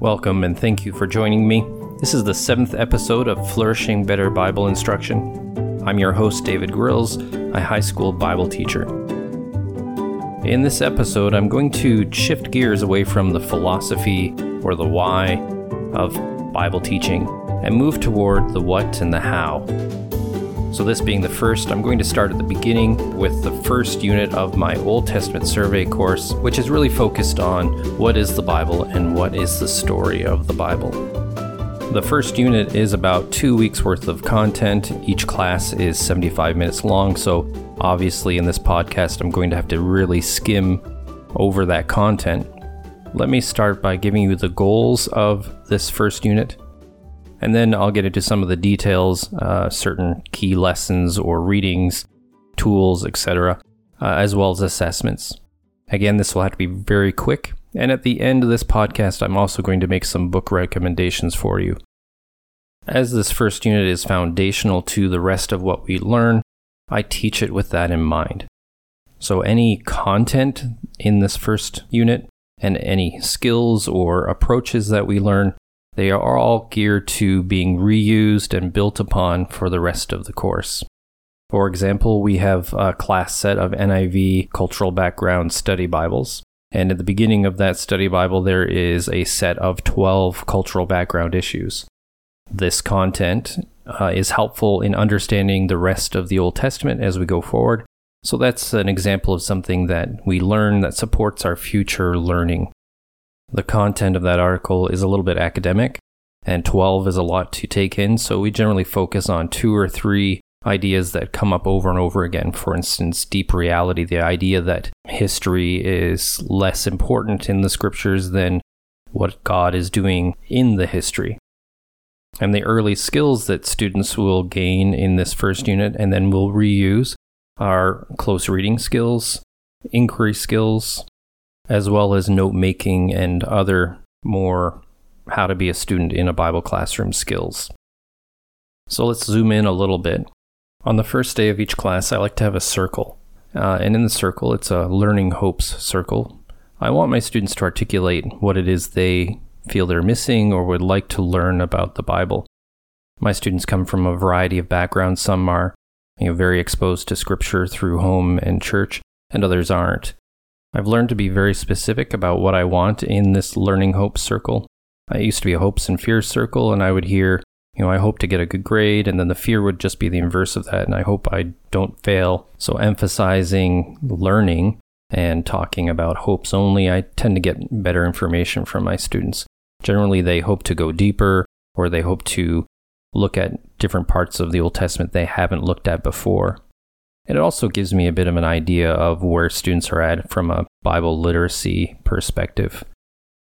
Welcome and thank you for joining me. This is the seventh episode of Flourishing Better Bible Instruction. I'm your host, David Grills, a high school Bible teacher. In this episode, I'm going to shift gears away from the philosophy or the why of Bible teaching and move toward the what and the how. So, this being the first, I'm going to start at the beginning with the first unit of my Old Testament survey course, which is really focused on what is the Bible and what is the story of the Bible. The first unit is about two weeks worth of content. Each class is 75 minutes long, so obviously, in this podcast, I'm going to have to really skim over that content. Let me start by giving you the goals of this first unit and then I'll get into some of the details, uh, certain key lessons or readings, tools, etc., uh, as well as assessments. Again, this will have to be very quick. And at the end of this podcast, I'm also going to make some book recommendations for you. As this first unit is foundational to the rest of what we learn, I teach it with that in mind. So, any content in this first unit and any skills or approaches that we learn they are all geared to being reused and built upon for the rest of the course. For example, we have a class set of NIV Cultural Background Study Bibles. And at the beginning of that study Bible, there is a set of 12 cultural background issues. This content uh, is helpful in understanding the rest of the Old Testament as we go forward. So that's an example of something that we learn that supports our future learning. The content of that article is a little bit academic, and 12 is a lot to take in, so we generally focus on two or three ideas that come up over and over again. For instance, deep reality, the idea that history is less important in the scriptures than what God is doing in the history. And the early skills that students will gain in this first unit and then will reuse are close reading skills, inquiry skills, as well as note making and other more how to be a student in a Bible classroom skills. So let's zoom in a little bit. On the first day of each class, I like to have a circle. Uh, and in the circle, it's a learning hopes circle. I want my students to articulate what it is they feel they're missing or would like to learn about the Bible. My students come from a variety of backgrounds. Some are you know, very exposed to scripture through home and church, and others aren't. I've learned to be very specific about what I want in this learning hopes circle. I used to be a hopes and fears circle, and I would hear, you know, I hope to get a good grade, and then the fear would just be the inverse of that, and I hope I don't fail. So emphasizing learning and talking about hopes only, I tend to get better information from my students. Generally, they hope to go deeper, or they hope to look at different parts of the Old Testament they haven't looked at before. And it also gives me a bit of an idea of where students are at from a Bible literacy perspective.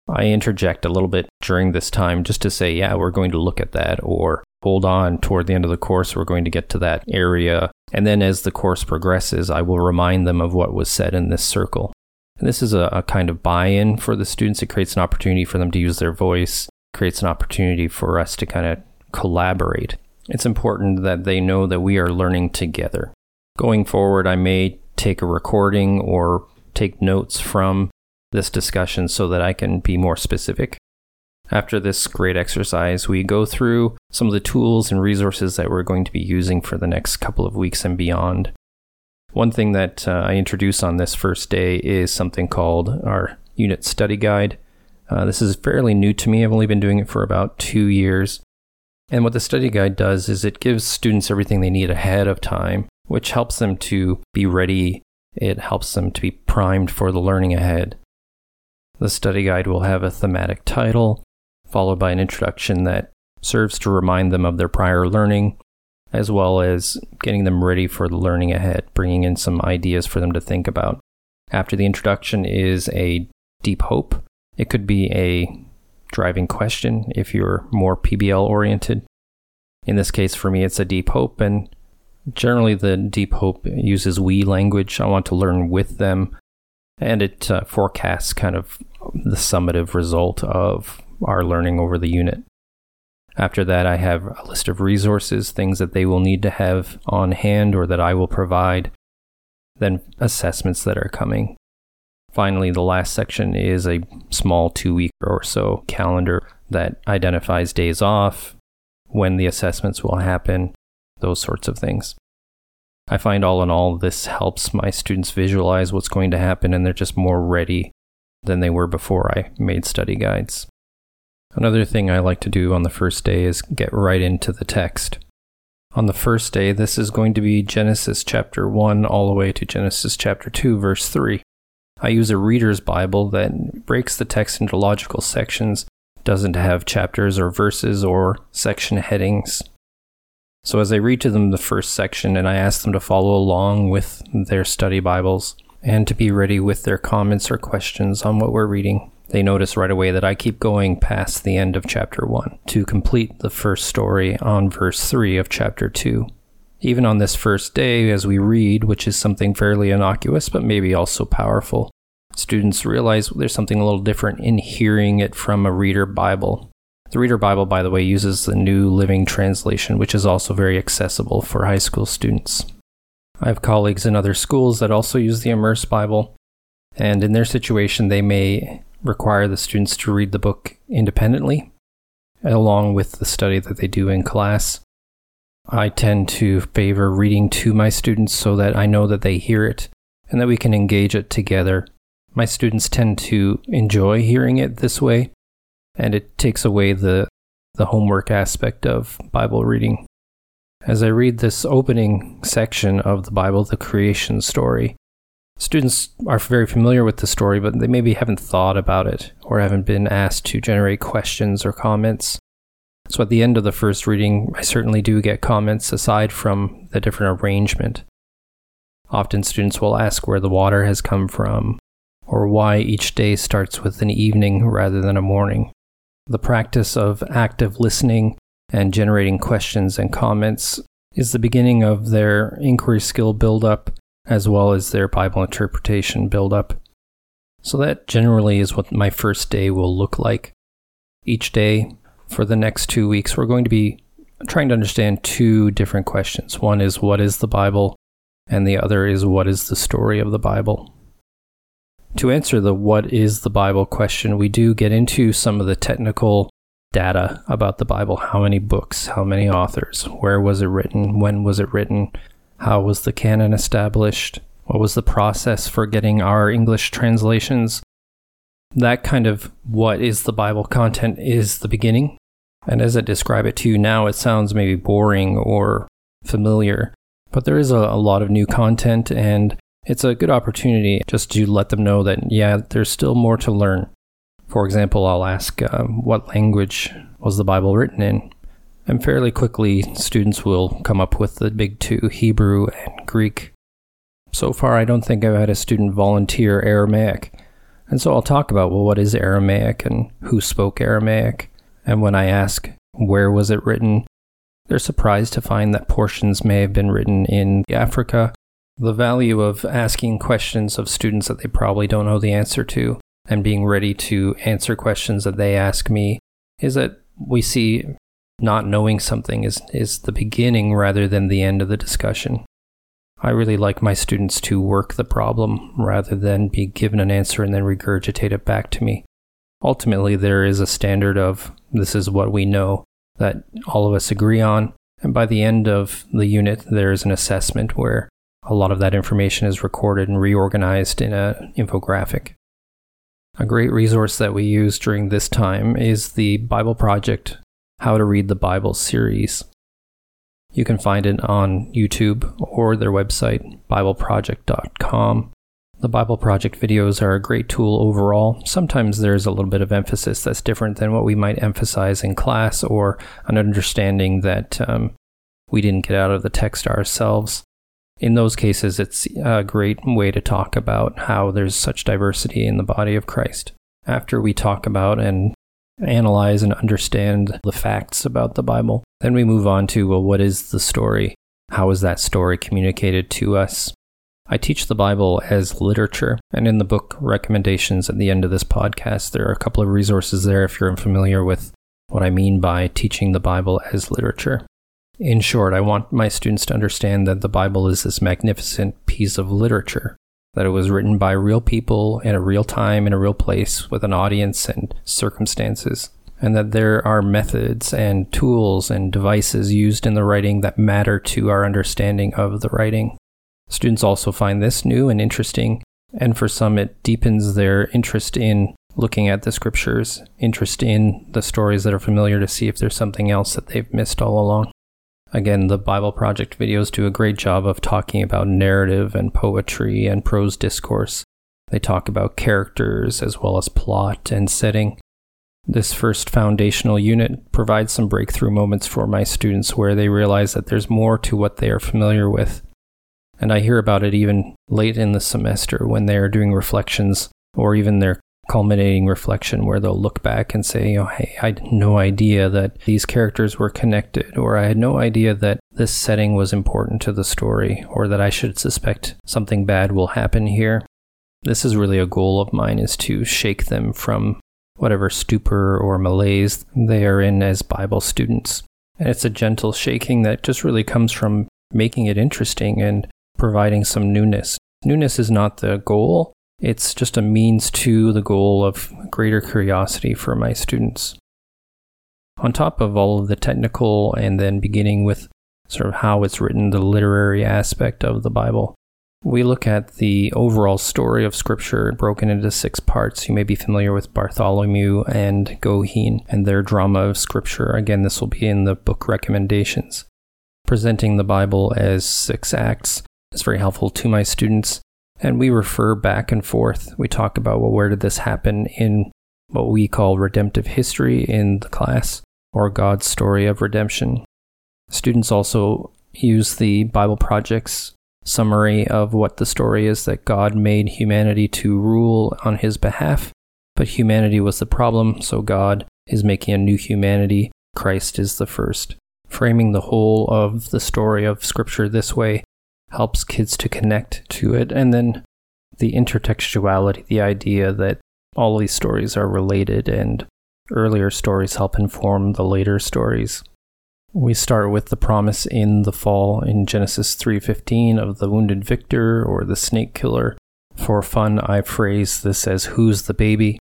I interject a little bit during this time just to say, yeah, we're going to look at that, or hold on, toward the end of the course, we're going to get to that area. And then as the course progresses, I will remind them of what was said in this circle. And this is a, a kind of buy in for the students. It creates an opportunity for them to use their voice, creates an opportunity for us to kind of collaborate. It's important that they know that we are learning together. Going forward, I may take a recording or take notes from this discussion so that I can be more specific. After this great exercise, we go through some of the tools and resources that we're going to be using for the next couple of weeks and beyond. One thing that uh, I introduce on this first day is something called our unit study guide. Uh, this is fairly new to me. I've only been doing it for about two years. And what the study guide does is it gives students everything they need ahead of time which helps them to be ready. It helps them to be primed for the learning ahead. The study guide will have a thematic title, followed by an introduction that serves to remind them of their prior learning, as well as getting them ready for the learning ahead, bringing in some ideas for them to think about. After the introduction is a deep hope. It could be a driving question if you're more PBL oriented. In this case, for me, it's a deep hope, and Generally, the Deep Hope uses we language. I want to learn with them, and it uh, forecasts kind of the summative result of our learning over the unit. After that, I have a list of resources, things that they will need to have on hand or that I will provide, then assessments that are coming. Finally, the last section is a small two week or so calendar that identifies days off, when the assessments will happen, those sorts of things. I find all in all, this helps my students visualize what's going to happen and they're just more ready than they were before I made study guides. Another thing I like to do on the first day is get right into the text. On the first day, this is going to be Genesis chapter 1 all the way to Genesis chapter 2, verse 3. I use a reader's Bible that breaks the text into logical sections, doesn't have chapters or verses or section headings. So as I read to them the first section and I ask them to follow along with their study Bibles and to be ready with their comments or questions on what we're reading, they notice right away that I keep going past the end of chapter 1 to complete the first story on verse 3 of chapter 2. Even on this first day, as we read, which is something fairly innocuous but maybe also powerful, students realize there's something a little different in hearing it from a reader Bible. The Reader Bible, by the way, uses the New Living Translation, which is also very accessible for high school students. I have colleagues in other schools that also use the Immerse Bible, and in their situation, they may require the students to read the book independently, along with the study that they do in class. I tend to favor reading to my students so that I know that they hear it and that we can engage it together. My students tend to enjoy hearing it this way, and it takes away the, the homework aspect of Bible reading. As I read this opening section of the Bible, the creation story, students are very familiar with the story, but they maybe haven't thought about it or haven't been asked to generate questions or comments. So at the end of the first reading, I certainly do get comments aside from the different arrangement. Often students will ask where the water has come from, or why each day starts with an evening rather than a morning. The practice of active listening and generating questions and comments is the beginning of their inquiry skill buildup as well as their Bible interpretation buildup. So, that generally is what my first day will look like. Each day for the next two weeks, we're going to be trying to understand two different questions. One is, What is the Bible? And the other is, What is the story of the Bible? To answer the what is the Bible question, we do get into some of the technical data about the Bible. How many books? How many authors? Where was it written? When was it written? How was the canon established? What was the process for getting our English translations? That kind of what is the Bible content is the beginning. And as I describe it to you now, it sounds maybe boring or familiar, but there is a, a lot of new content and it's a good opportunity just to let them know that, yeah, there's still more to learn. For example, I'll ask, uh, what language was the Bible written in? And fairly quickly, students will come up with the big two Hebrew and Greek. So far, I don't think I've had a student volunteer Aramaic. And so I'll talk about, well, what is Aramaic and who spoke Aramaic? And when I ask, where was it written? They're surprised to find that portions may have been written in Africa the value of asking questions of students that they probably don't know the answer to and being ready to answer questions that they ask me is that we see not knowing something is, is the beginning rather than the end of the discussion. I really like my students to work the problem rather than be given an answer and then regurgitate it back to me. Ultimately, there is a standard of this is what we know that all of us agree on. And by the end of the unit, there is an assessment where a lot of that information is recorded and reorganized in an infographic. A great resource that we use during this time is the Bible Project How to Read the Bible series. You can find it on YouTube or their website, BibleProject.com. The Bible Project videos are a great tool overall. Sometimes there's a little bit of emphasis that's different than what we might emphasize in class, or an understanding that um, we didn't get out of the text ourselves in those cases, it's uh, a great way to talk about how there's such diversity in the body of Christ. After we talk about and analyze and understand the facts about the Bible, then we move on to well, what is the story? How is that story communicated to us? I teach the Bible as literature, and in the book recommendations at the end of this podcast, there are a couple of resources there if you're unfamiliar with what I mean by teaching the Bible as literature. In short, I want my students to understand that the Bible is this magnificent piece of literature. that it was written by real people in a real time, in a real place, with an audience and circumstances, and that there are methods and tools and devices used in the writing that matter to our understanding of the writing. Students also find this new and interesting, and for some, it deepens their interest in looking at the scriptures, interest in the stories that are familiar to see if there's something else that they've missed all along. Again, the Bible Project videos do a great job of talking about narrative and poetry and prose discourse. They talk about characters as well as plot and setting. This first foundational unit provides some breakthrough moments for my students where they realize that there's more to what they are familiar with. And I hear about it even late in the semester when they are doing reflections or even their culminating reflection where they'll look back and say, oh, hey, I had no idea that these characters were connected, or I had no idea that this setting was important to the story, or that I should suspect something bad will happen here. This is really a goal of mine is to shake them from whatever stupor or malaise they are in as Bible students. And it's a gentle shaking that just really comes from making it interesting and providing some newness. Newness is not the goal, it's just a means to the goal of greater curiosity for my students. On top of all of the technical and then beginning with sort of how it's written, the literary aspect of the Bible, we look at the overall story of Scripture broken into six parts. You may be familiar with Bartholomew and Goheen and their drama of Scripture. Again, this will be in the book recommendations. Presenting the Bible as six acts is very helpful to my students and we refer back and forth. We talk about, well, where did this happen in what we call redemptive history in the class, or God's story of redemption. Students also use the Bible Project's summary of what the story is that God made humanity to rule on his behalf, but humanity was the problem, so God is making a new humanity. Christ is the first. Framing the whole of the story of Scripture this way helps kids to connect to it. And then the intertextuality, the idea that all these stories are related and earlier stories help inform the later stories. We start with the promise in the fall in Genesis 3:15 of the wounded victor or the snake killer. For fun, I phrase this as who's the baby?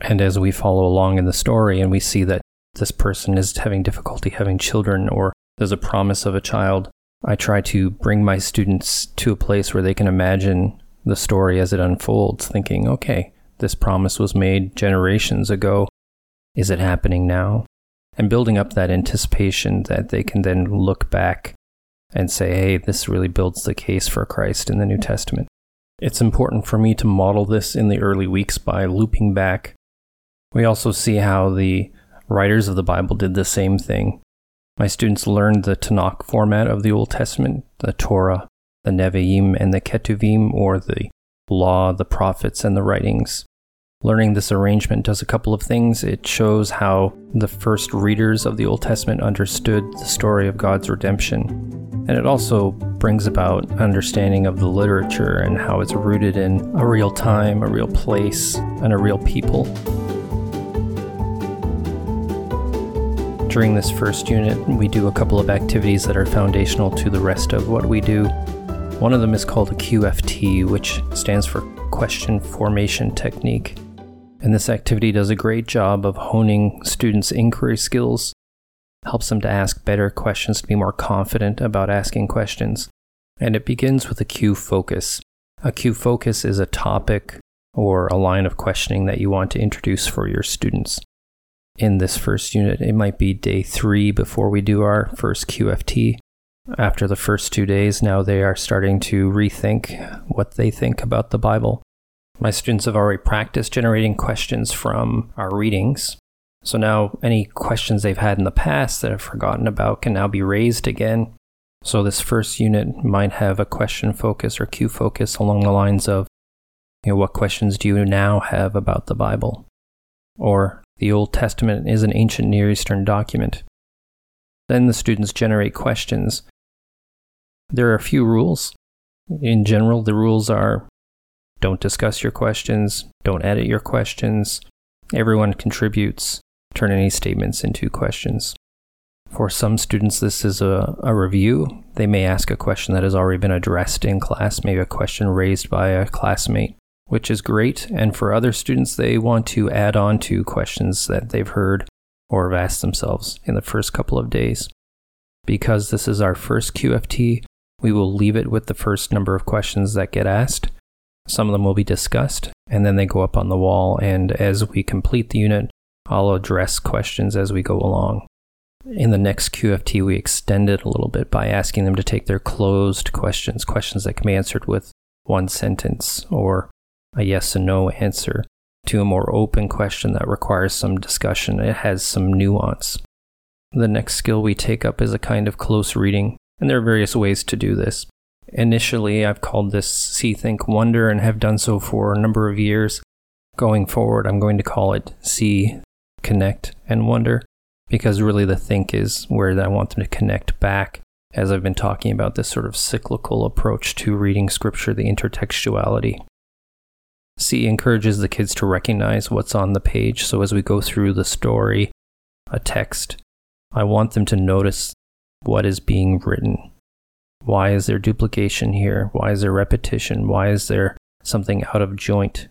And as we follow along in the story and we see that this person is having difficulty having children or there's a promise of a child, I try to bring my students to a place where they can imagine the story as it unfolds, thinking, okay, this promise was made generations ago. Is it happening now? And building up that anticipation that they can then look back and say, hey, this really builds the case for Christ in the New Testament. It's important for me to model this in the early weeks by looping back. We also see how the writers of the Bible did the same thing. My students learned the Tanakh format of the Old Testament, the Torah, the Nevi'im, and the Ketuvim, or the law, the prophets, and the writings. Learning this arrangement does a couple of things. It shows how the first readers of the Old Testament understood the story of God's redemption. And it also brings about understanding of the literature and how it's rooted in a real time, a real place, and a real people. During this first unit, we do a couple of activities that are foundational to the rest of what we do. One of them is called a QFT, which stands for Question Formation Technique. And this activity does a great job of honing students' inquiry skills, helps them to ask better questions, to be more confident about asking questions. And it begins with a Q focus. A Q focus is a topic or a line of questioning that you want to introduce for your students in this first unit. It might be day three before we do our first QFT. After the first two days, now they are starting to rethink what they think about the Bible. My students have already practiced generating questions from our readings. So now any questions they've had in the past that I've forgotten about can now be raised again. So this first unit might have a question focus or Q focus along the lines of, you know, what questions do you now have about the Bible? Or the Old Testament is an ancient Near Eastern document. Then the students generate questions. There are a few rules. In general, the rules are don't discuss your questions, don't edit your questions, everyone contributes, turn any statements into questions. For some students, this is a, a review. They may ask a question that has already been addressed in class, maybe a question raised by a classmate, which is great. And for other students, they want to add on to questions that they've heard or have asked themselves in the first couple of days. Because this is our first QFT, we will leave it with the first number of questions that get asked. Some of them will be discussed, and then they go up on the wall. And as we complete the unit, I'll address questions as we go along. In the next QFT, we extend it a little bit by asking them to take their closed questions, questions that can be answered with one sentence or a yes and no answer, to a more open question that requires some discussion. It has some nuance. The next skill we take up is a kind of close reading, and there are various ways to do this. Initially, I've called this See, Think, Wonder and have done so for a number of years. Going forward, I'm going to call it See, Connect, and Wonder because really the think is where I want them to connect back as I've been talking about this sort of cyclical approach to reading scripture, the intertextuality. See encourages the kids to recognize what's on the page. So as we go through the story, a text, I want them to notice what is being written. Why is there duplication here? Why is there repetition? Why is there something out of joint?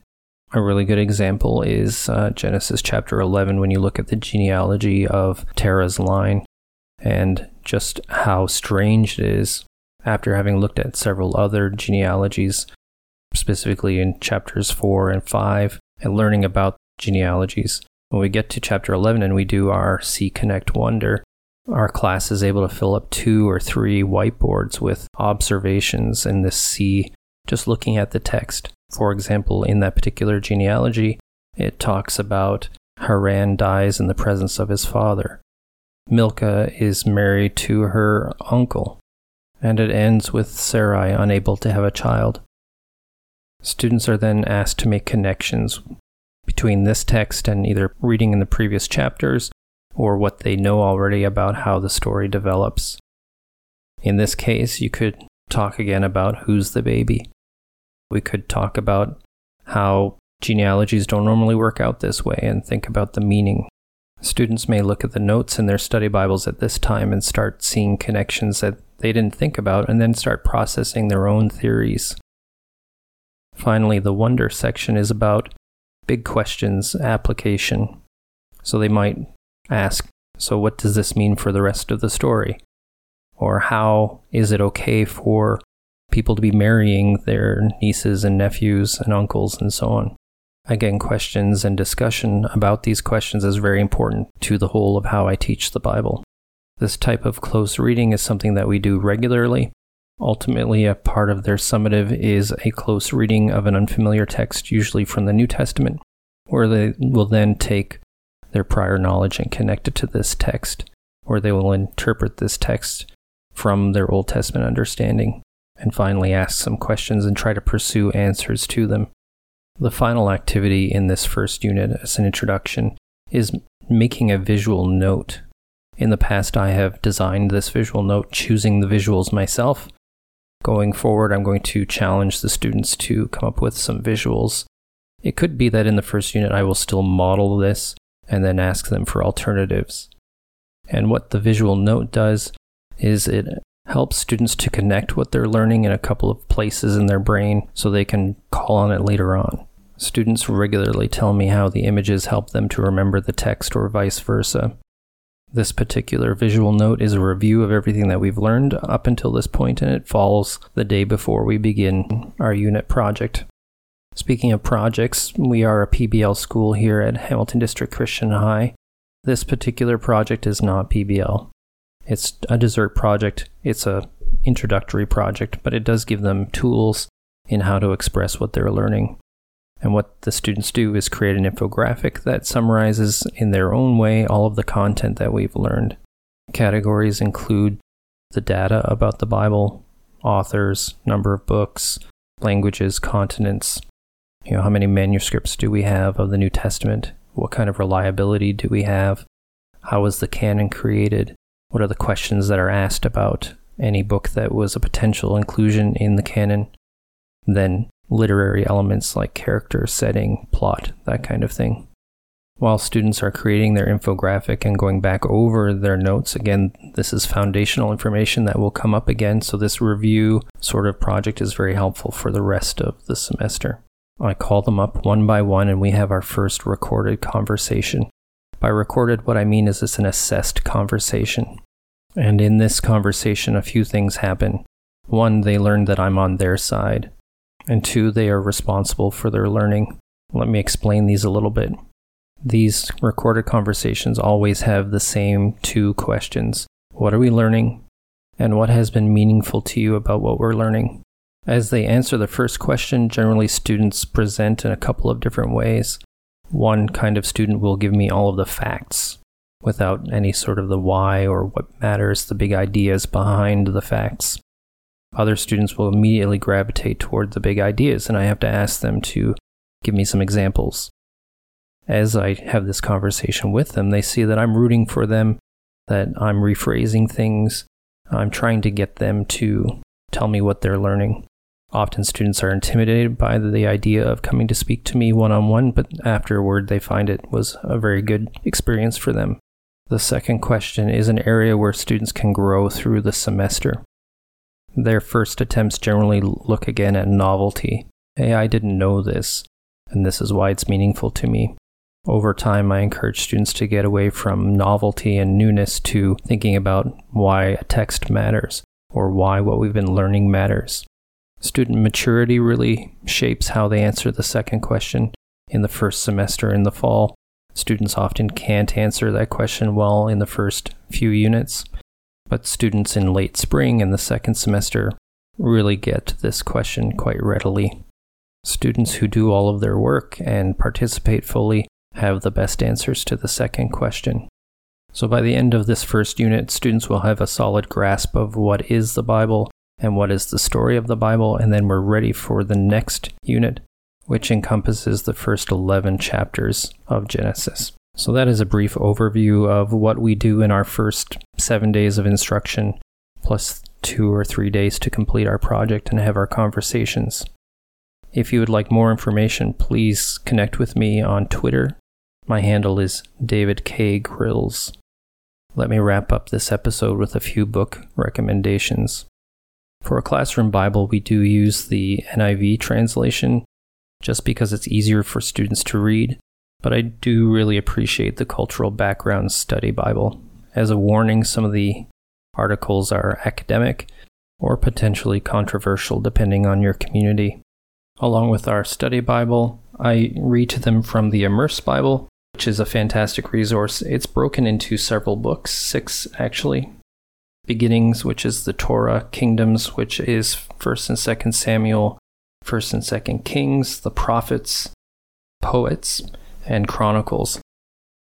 A really good example is uh, Genesis chapter 11 when you look at the genealogy of Terah's line and just how strange it is after having looked at several other genealogies, specifically in chapters 4 and 5, and learning about genealogies. When we get to chapter 11 and we do our See Connect Wonder, our class is able to fill up two or three whiteboards with observations in this See, just looking at the text. For example, in that particular genealogy, it talks about Haran dies in the presence of his father. Milcah is married to her uncle, and it ends with Sarai unable to have a child. Students are then asked to make connections between this text and either reading in the previous chapters or what they know already about how the story develops. In this case, you could talk again about who's the baby. We could talk about how genealogies don't normally work out this way and think about the meaning. Students may look at the notes in their study Bibles at this time and start seeing connections that they didn't think about and then start processing their own theories. Finally, the wonder section is about big questions application. So they might ask, So, what does this mean for the rest of the story? Or, how is it okay for people to be marrying their nieces and nephews and uncles and so on. Again, questions and discussion about these questions is very important to the whole of how I teach the Bible. This type of close reading is something that we do regularly. Ultimately, a part of their summative is a close reading of an unfamiliar text, usually from the New Testament, where they will then take their prior knowledge and connect it to this text, or they will interpret this text from their Old Testament understanding and finally ask some questions and try to pursue answers to them. The final activity in this first unit, as an introduction, is making a visual note. In the past, I have designed this visual note, choosing the visuals myself. Going forward, I'm going to challenge the students to come up with some visuals. It could be that in the first unit, I will still model this and then ask them for alternatives. And what the visual note does is it helps students to connect what they're learning in a couple of places in their brain so they can call on it later on. Students regularly tell me how the images help them to remember the text or vice versa. This particular visual note is a review of everything that we've learned up until this point, and it falls the day before we begin our unit project. Speaking of projects, we are a PBL school here at Hamilton District Christian High. This particular project is not PBL. It's a dessert project. It's a introductory project, but it does give them tools in how to express what they're learning. And what the students do is create an infographic that summarizes in their own way all of the content that we've learned. Categories include the data about the Bible, authors, number of books, languages, continents. You know, how many manuscripts do we have of the New Testament? What kind of reliability do we have? How was the canon created? What are the questions that are asked about any book that was a potential inclusion in the canon? Then literary elements like character, setting, plot, that kind of thing. While students are creating their infographic and going back over their notes, again, this is foundational information that will come up again. So, this review sort of project is very helpful for the rest of the semester. I call them up one by one, and we have our first recorded conversation. By recorded, what I mean is it's an assessed conversation. And in this conversation, a few things happen. One, they learn that I'm on their side. And two, they are responsible for their learning. Let me explain these a little bit. These recorded conversations always have the same two questions What are we learning? And what has been meaningful to you about what we're learning? As they answer the first question, generally students present in a couple of different ways. One kind of student will give me all of the facts without any sort of the why or what matters, the big ideas behind the facts. Other students will immediately gravitate toward the big ideas, and I have to ask them to give me some examples. As I have this conversation with them, they see that I'm rooting for them, that I'm rephrasing things, I'm trying to get them to tell me what they're learning. Often students are intimidated by the idea of coming to speak to me one on one, but afterward they find it was a very good experience for them. The second question is an area where students can grow through the semester. Their first attempts generally look again at novelty. Hey, I didn't know this, and this is why it's meaningful to me. Over time, I encourage students to get away from novelty and newness to thinking about why a text matters or why what we've been learning matters. Student maturity really shapes how they answer the second question in the first semester in the fall. Students often can't answer that question well in the first few units, but students in late spring and the second semester really get this question quite readily. Students who do all of their work and participate fully have the best answers to the second question. So by the end of this first unit, students will have a solid grasp of what is the Bible and what is the story of the Bible, and then we're ready for the next unit, which encompasses the first 11 chapters of Genesis. So, that is a brief overview of what we do in our first seven days of instruction, plus two or three days to complete our project and have our conversations. If you would like more information, please connect with me on Twitter. My handle is David K. Grills. Let me wrap up this episode with a few book recommendations. For a classroom Bible, we do use the NIV translation just because it's easier for students to read, but I do really appreciate the Cultural Background Study Bible. As a warning, some of the articles are academic or potentially controversial depending on your community. Along with our study Bible, I read to them from the Immerse Bible, which is a fantastic resource. It's broken into several books, six actually, beginnings, which is the Torah, kingdoms, which is 1st and 2nd Samuel, 1st and 2nd Kings, the prophets, poets, and chronicles.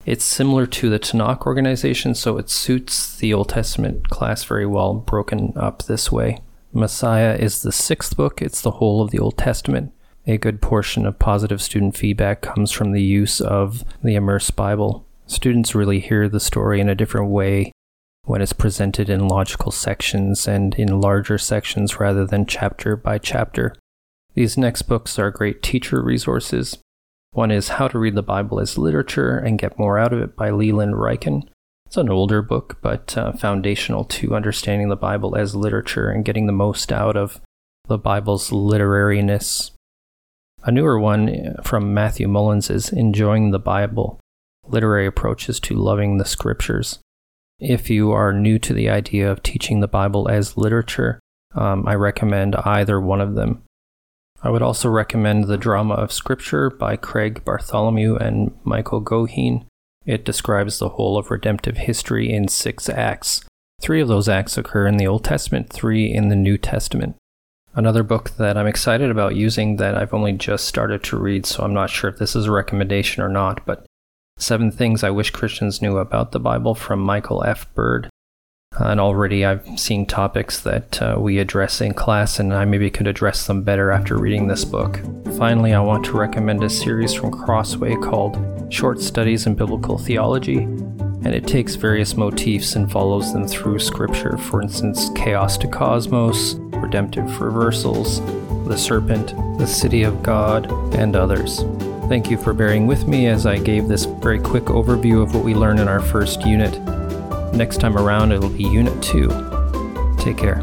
It's similar to the Tanakh organization, so it suits the Old Testament class very well, broken up this way. Messiah is the sixth book, it's the whole of the Old Testament. A good portion of positive student feedback comes from the use of the Immerse Bible. Students really hear the story in a different way when it's presented in logical sections and in larger sections rather than chapter by chapter. These next books are great teacher resources. One is How to Read the Bible as Literature and Get More Out of It by Leland Ryken. It's an older book, but uh, foundational to understanding the Bible as literature and getting the most out of the Bible's literariness. A newer one uh, from Matthew Mullins is Enjoying the Bible Literary Approaches to Loving the Scriptures. If you are new to the idea of teaching the Bible as literature, um, I recommend either one of them. I would also recommend The Drama of Scripture by Craig Bartholomew and Michael Goheen. It describes the whole of redemptive history in six acts. Three of those acts occur in the Old Testament, three in the New Testament. Another book that I'm excited about using that I've only just started to read, so I'm not sure if this is a recommendation or not, but Seven Things I Wish Christians Knew About the Bible from Michael F. Bird. And already I've seen topics that uh, we address in class, and I maybe could address them better after reading this book. Finally, I want to recommend a series from Crossway called Short Studies in Biblical Theology, and it takes various motifs and follows them through Scripture. For instance, chaos to cosmos, redemptive reversals, the serpent, the city of God, and others. Thank you for bearing with me as I gave this very quick overview of what we learned in our first unit. Next time around, it'll be Unit 2. Take care.